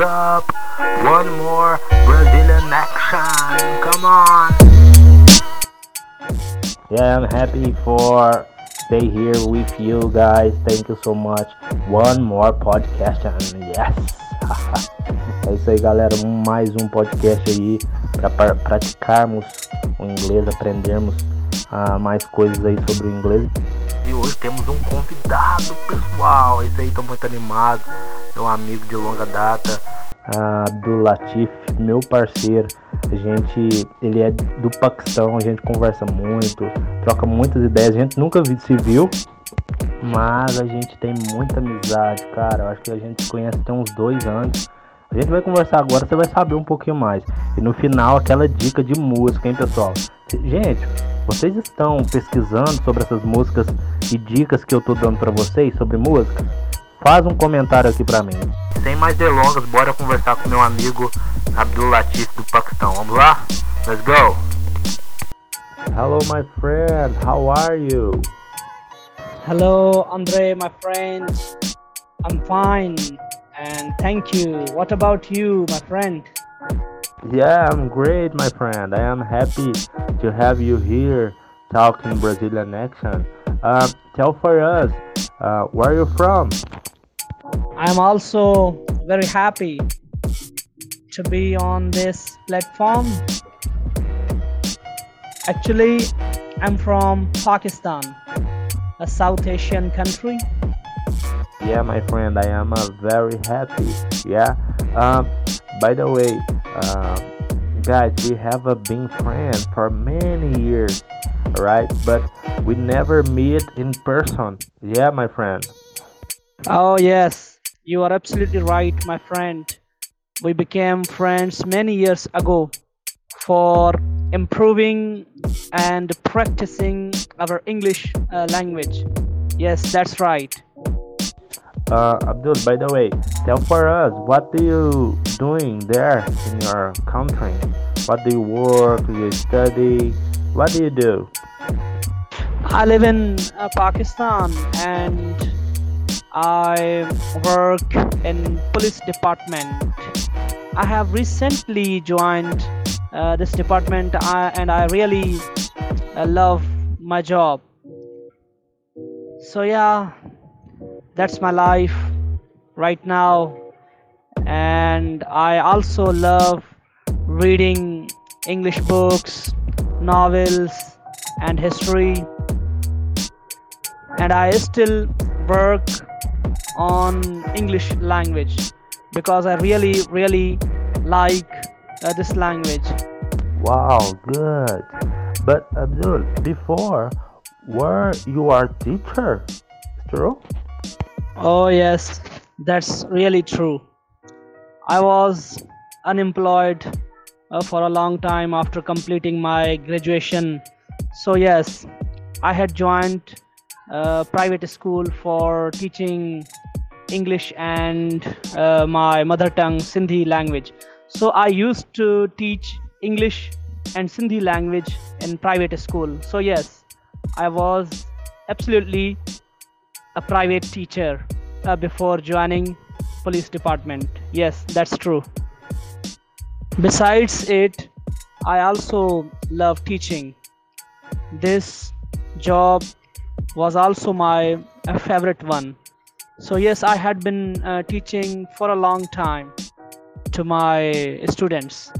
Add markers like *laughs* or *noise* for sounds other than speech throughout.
up. One more Brazilian action. Come on. Yeah, I'm happy for stay here with you guys. Thank you so much. One more podcast and yes. *laughs* é isso aí, galera. Mais um podcast aí para praticarmos o inglês, aprendermos uh, mais coisas aí sobre o inglês. E hoje temos um convidado, pessoal. Esse aí, tô muito animado. É um amigo de longa data. Do Latif, meu parceiro. A gente, ele é do Paquistão, a gente conversa muito, troca muitas ideias. A gente nunca se viu, mas a gente tem muita amizade, cara. Eu acho que a gente se conhece tem uns dois anos. A gente vai conversar agora, você vai saber um pouquinho mais. E no final, aquela dica de música, hein, pessoal? Gente, vocês estão pesquisando sobre essas músicas e dicas que eu tô dando para vocês sobre música? Faz um comentário aqui para mim. Sem mais delongas, bora conversar com meu amigo Abdul Latif do Paquistão. Vamos lá? Let's go! Hello, my friend. How are you? Hello, Andre, my friend. I'm fine. And thank you. What about you, my friend? Yeah, I'm great, my friend. I am happy to have you here talking Brazilian accent. Uh, tell for us, uh, where are you from? I'm also very happy to be on this platform. Actually, I'm from Pakistan, a South Asian country yeah my friend i am uh, very happy. Yeah um by the way uh, guys we have uh, been friends for many years right but we never meet in person. Yeah my friend. Oh yes. You are absolutely right my friend. We became friends many years ago for improving and practicing our english uh, language. Yes that's right uh, Abdul, by the way, tell for us what do you doing there in your country? What do you work? Do you study? What do you do? I live in uh, Pakistan and I work in police department. I have recently joined uh, this department uh, and I really uh, love my job. So yeah, that's my life right now. And i also love reading english books novels and history. And i still work on english language because i really really like uh, this language. Wow good. But abdul before were you a teacher true Oh, yes, that's really true. I was unemployed uh, for a long time after completing my graduation. So, yes, I had joined a uh, private school for teaching English and uh, my mother tongue Sindhi language. So, I used to teach English and Sindhi language in private school. So, yes, I was absolutely a private teacher uh, before joining police department. Yes that's true. Besides it i also love teaching. This job was also my uh, favorite one. So yes i had been uh, teaching for a long time to my students.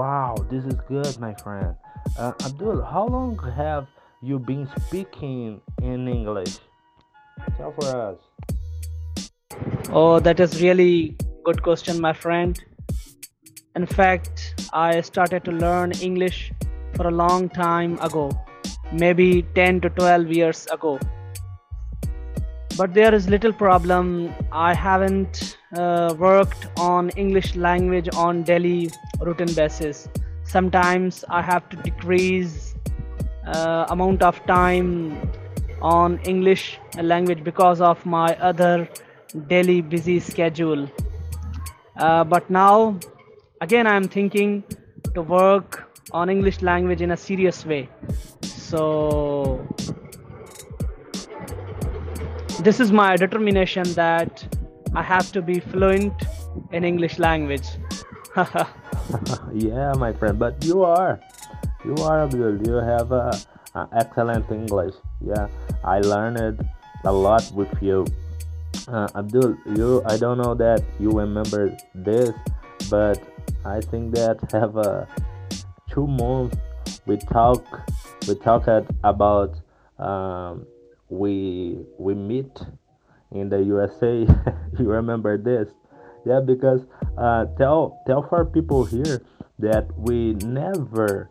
Wow this is good my friend. Uh, abdul how long have you been speaking in english Tell for us. Oh, that is really good question, my friend. In fact, I started to learn English for a long time ago, maybe 10 to 12 years ago. But there is little problem. I haven't uh, worked on English language on daily routine basis. Sometimes I have to decrease uh, amount of time on English language because of my other daily busy schedule. Uh, but now, again, I'm thinking to work on English language in a serious way. So, this is my determination that I have to be fluent in English language. *laughs* *laughs* yeah, my friend, but you are, you are Abdul. You have a, a excellent English. Yeah, I learned a lot with you. Uh, Abdul, you I don't know that you remember this, but I think that *laughs* have a two months we talk we talked about um, we we meet in the USA. *laughs* you remember this? Yeah, because uh, tell tell for people here that we never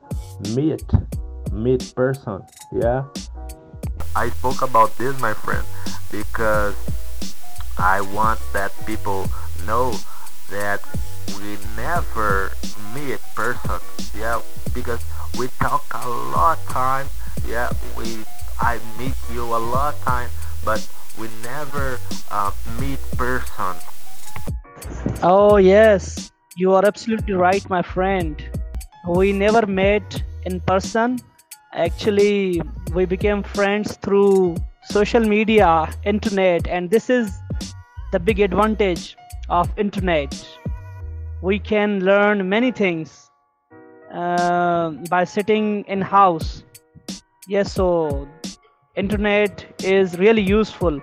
meet meet person. Yeah. I spoke about this, my friend, because I want that people know that we never meet person. Yeah, because we talk a lot time. Yeah, we I meet you a lot time, but we never uh, meet person. Oh, yes, you are absolutely right, my friend. We never met in person. Actually, we became friends through social media, internet, and this is the big advantage of internet. We can learn many things uh, by sitting in house. Yes, so internet is really useful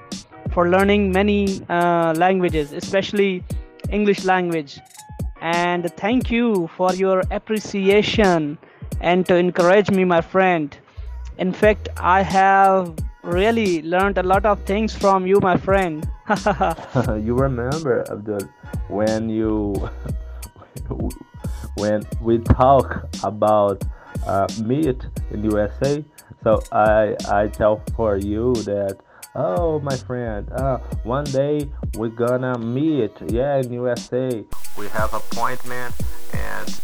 for learning many uh, languages, especially English language. And thank you for your appreciation and to encourage me, my friend. In fact, I have really learned a lot of things from you, my friend. *laughs* you remember Abdul when you *laughs* when we talk about uh, meet in USA. So I I tell for you that oh my friend, uh, one day we're gonna meet yeah in USA. We have appointment and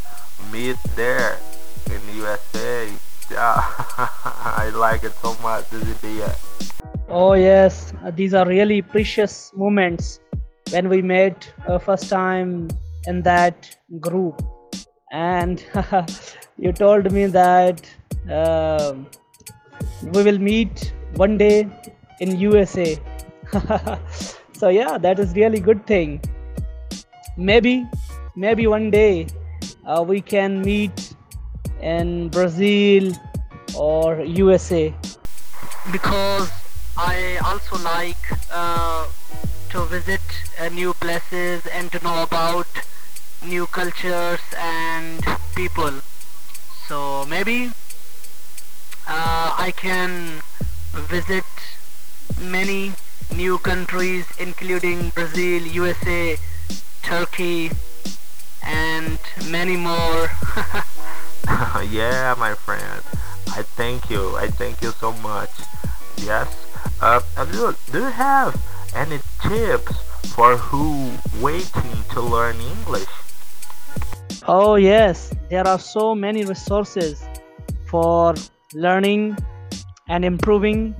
meet there in USA. Yeah, *laughs* I like it so much. This idea. Oh yes, these are really precious moments when we met uh, first time in that group, and *laughs* you told me that uh, we will meet one day in USA. *laughs* so yeah, that is really good thing. Maybe, maybe one day uh, we can meet in Brazil or USA. because I also like uh, to visit uh, new places and to know about new cultures and people. So maybe uh, I can visit many new countries including Brazil, USA, Turkey and many more. *laughs* *laughs* yeah, my friend. I thank you. I thank you so much. Yes. Uh, Abdul, do you have any tips for who waiting to learn English? Oh, yes, there are so many resources for learning and improving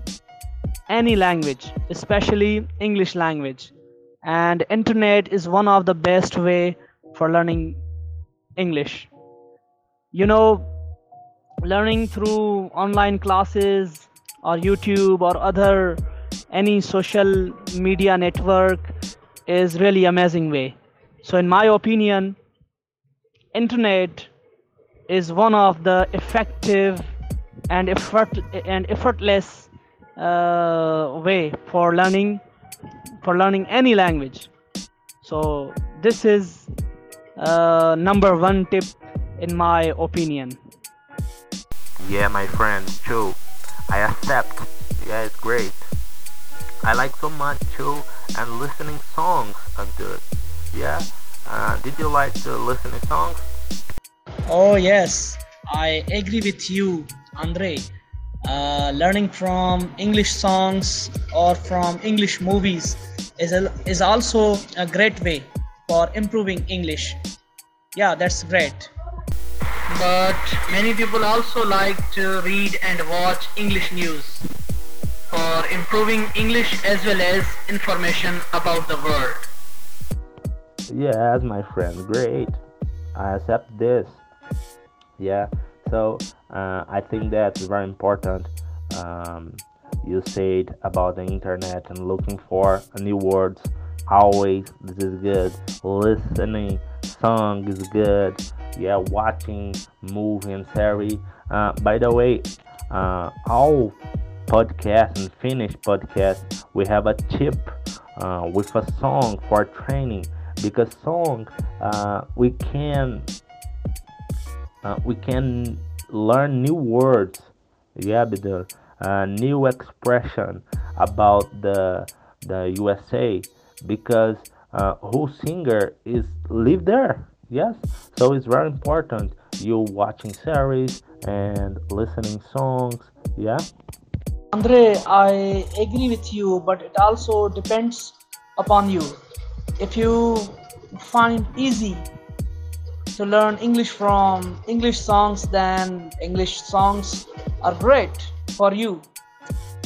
any language, especially English language. And internet is one of the best way for learning English. You know, learning through online classes or YouTube or other any social media network is really amazing way. So in my opinion, internet is one of the effective and effort and effortless uh, way for learning for learning any language so this is uh, number one tip in my opinion Yeah, my friend. True. I accept. Yeah, it's great. I like so much too and listening songs are good. Yeah. Uh, did you like to listening songs? Oh, yes, I agree with you, Andre. Uh, learning from English songs or from English movies is, a, is also a great way for improving English. Yeah, that's great. But many people also like to read and watch English news for improving English as well as information about the world. Yes, my friend, great. I accept this. Yeah, so uh, I think that's very important. Um, you said about the internet and looking for new words always this is good. Listening song is good. Yeah, watching movie series. Uh, by the way, uh, all podcasts and finish podcasts, we have a tip uh, with a song for training because song uh, we can uh, we can learn new words yeah the uh, new expression about the the USA because uh, who singer is live there yes so it's very important you watching series and listening songs yeah Andre, I agree with you, but it also depends upon you. If you find easy to learn English from English songs, then English songs are great for you.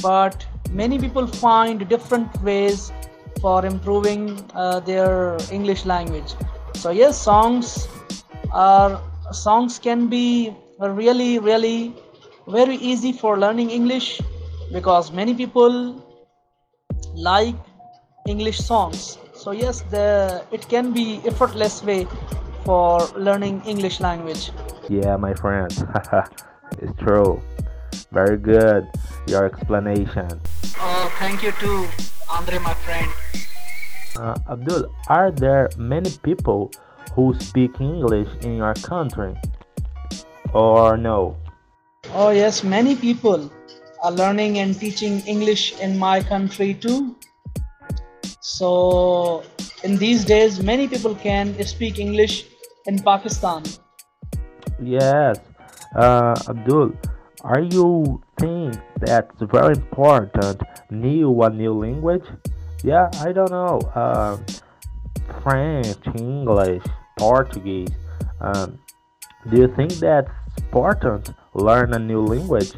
But many people find different ways for improving uh, their English language. So yes, songs are songs can be really really very easy for learning English because many people like English songs. So yes, the it can be effortless way for learning English language. Yeah, my friend, *laughs* it's true. Very good, your explanation. Oh, thank you too, Andre, my friend. Uh, Abdul, are there many people who speak English in your country? Or no? Oh yes, many people are learning and teaching English in my country too. So in these days, many people can speak English in Pakistan. Yes, uh, Abdul, are you think that's very important? New a new language? Yeah, I don't know. Um, French, English, Portuguese. Um, do you think that's important? Learn a new language?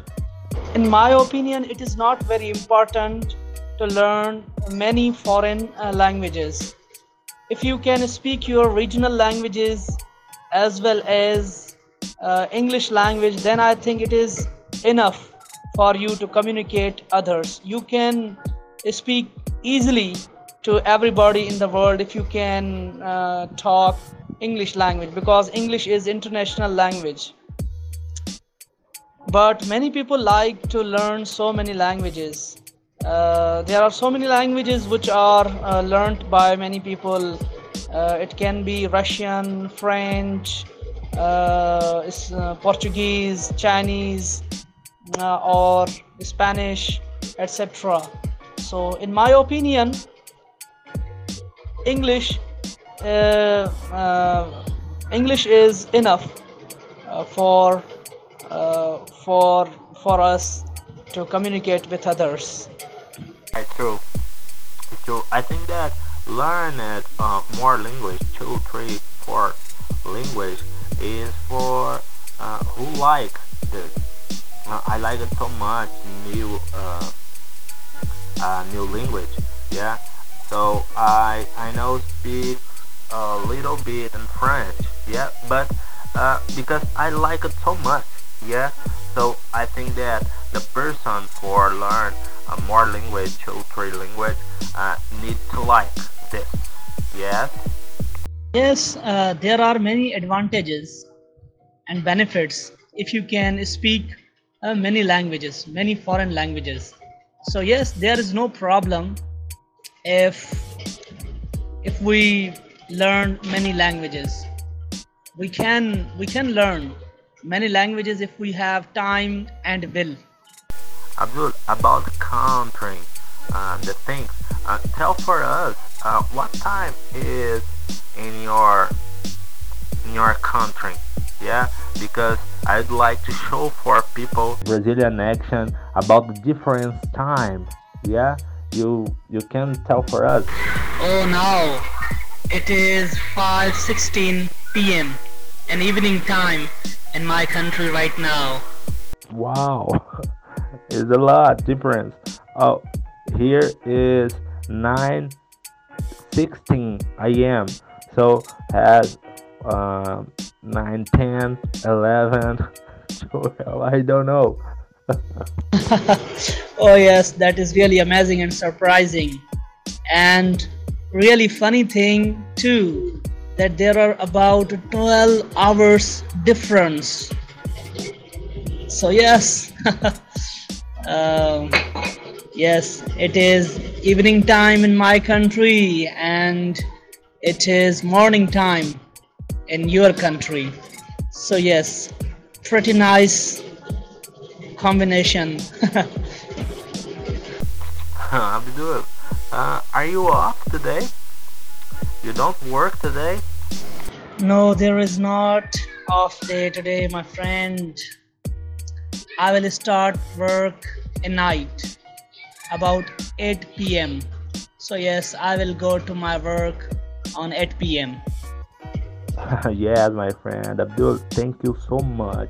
In my opinion, it is not very important to learn many foreign uh, languages. If you can speak your regional languages as well as uh, English language, then I think it is enough for you to communicate others. You can speak easily to everybody in the world if you can uh, talk English language because English is international language. But many people like to learn so many languages. Uh, there are so many languages which are uh, learned by many people. Uh, it can be Russian, French, uh, uh, Portuguese, Chinese, or Spanish, etc. So, in my opinion, English uh, uh, English is enough uh, for uh, for for us to communicate with others. It's true. True. I think that learn it, uh, more language, two, three, four language is for uh, who like this. I like it so much. New, uh, uh, new language. Yeah. So I I know speak a little bit in French. Yeah, but uh, because I like it so much. Yeah. So I think that the person for learn a more language, two, three language, uh, need to like this. Yes. Yes, uh, there are many advantages and benefits if you can speak uh, many languages, many foreign languages. So yes, there is no problem if if we learn many languages. We can we can learn many languages if we have time and will. Abdul, about countering uh, the things, uh, tell for us uh, what time is in your in your country. Yeah, because I'd like to show for people Brazilian action about the different time. Yeah, you you can tell for us. Oh, now it is 5:16 p.m. an evening time in my country right now. Wow, *laughs* it's a lot difference. Oh, here is 9 16 a.m. So has um, 9 10 11 *laughs* 12 I don't know. *laughs* oh yes, that is really amazing and surprising. And really funny thing too that there are about 12 hours difference. So yes, *laughs* um, yes, it is evening time in my country and it is morning time in your country. So yes, pretty nice combination. *laughs* Abdul, uh, are you off today? You don't work today? no, there is not off day today, my friend. I will start work at night about 8 p.m. So yes, I will go to my work on 8 p.m. *laughs* yes, my friend Abdul, thank you so much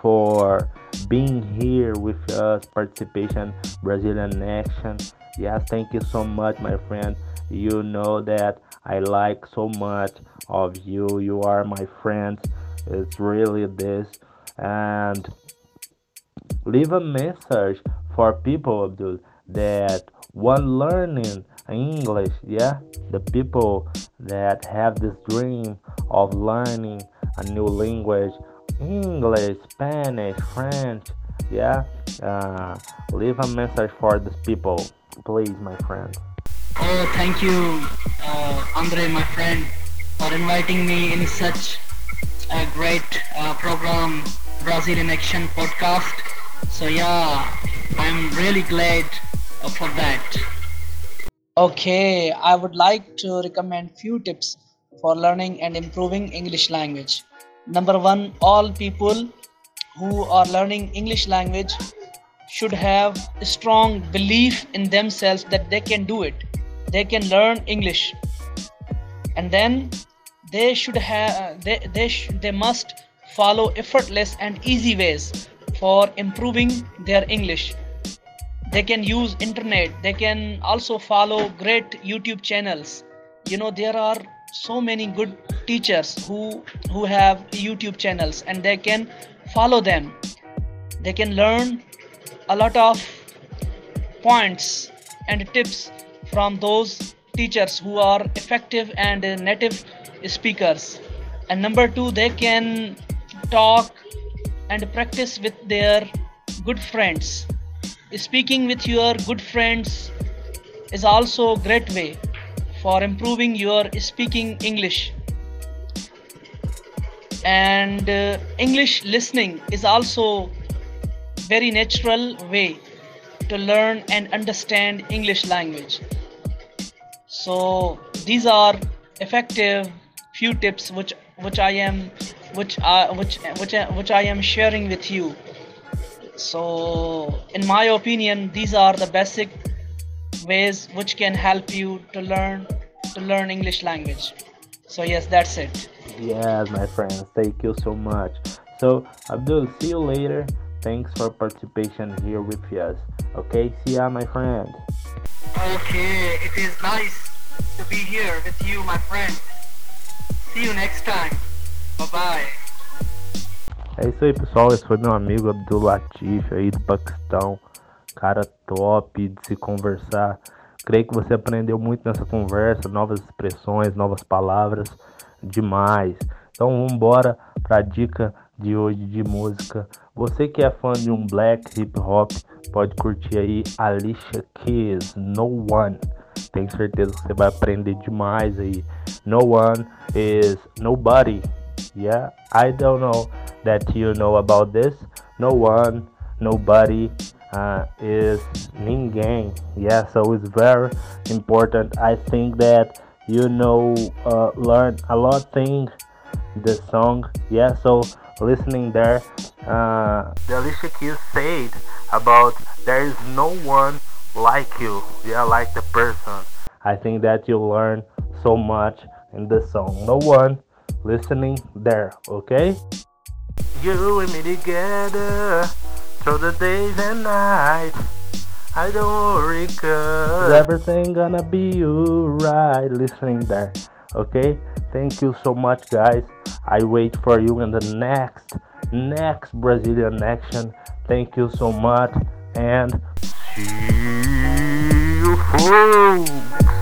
for being here with us, participation Brazilian Action. Yes, thank you so much, my friend. You know that I like so much of you. You are my friend. It's really this. And leave a message for people, Abdul, that want learning English, yeah? The people that have this dream of learning a new language, English, Spanish, French, yeah? Uh, leave a message for these people, please, my friend. Oh, thank you, uh, Andre, my friend, for inviting me in such a great uh, program, Brazilian Action podcast. So yeah, I'm really glad uh, for that. Okay, I would like to recommend few tips for learning and improving English language. Number one, all people who are learning English language should have a strong belief in themselves that they can do it. They can learn English, and then they should have they they sh- they must follow effortless and easy ways for improving their English they can use internet they can also follow great youtube channels you know there are so many good teachers who who have youtube channels and they can follow them. They can learn a lot of points and tips from those teachers who are effective and native speakers. And number 2 they can talk and practice with their good friends. Speaking with your good friends is also a great way for improving your speaking english. And uh, english listening is also very natural way to learn and understand english language. So these are effective few tips which which i am which I, which which which i am sharing with you. So in my opinion these are the basic ways which can help you to learn to learn english language so yes that's it Yes, my friends, thank you so much. So, Abdul, see you later. Thanks for participation here with us. Okay, see ya, my friend. Okay, it is nice to be here with you, my friend. See you next time. Bye bye. É isso aí, pessoal. Esse foi meu amigo Abdul Latif aí do Paquistão. Cara top de se conversar. Creio que você aprendeu muito nessa conversa, novas expressões, novas palavras, demais. Então vamos embora para a dica de hoje de música. Você que é fã de um black hip hop, pode curtir aí Alicia Keys, No One. Tenho certeza que você vai aprender demais aí. No one is nobody. Yeah, I don't know that you know about this. No one, nobody uh, is ninguém. Yeah, so it's very important. I think that you know uh, learn a lot things the song. Yeah, so listening there. Uh, The Alicia Keys said about there is no one like you. Yeah, like the person. I think that you learn so much in this song. No one listening there. Okay. You and me together through the days and nights. I don't cause everything gonna be alright? Listening there. Okay. Thank you so much, guys. I wait for you in the next next Brazilian action. Thank you so much and see you.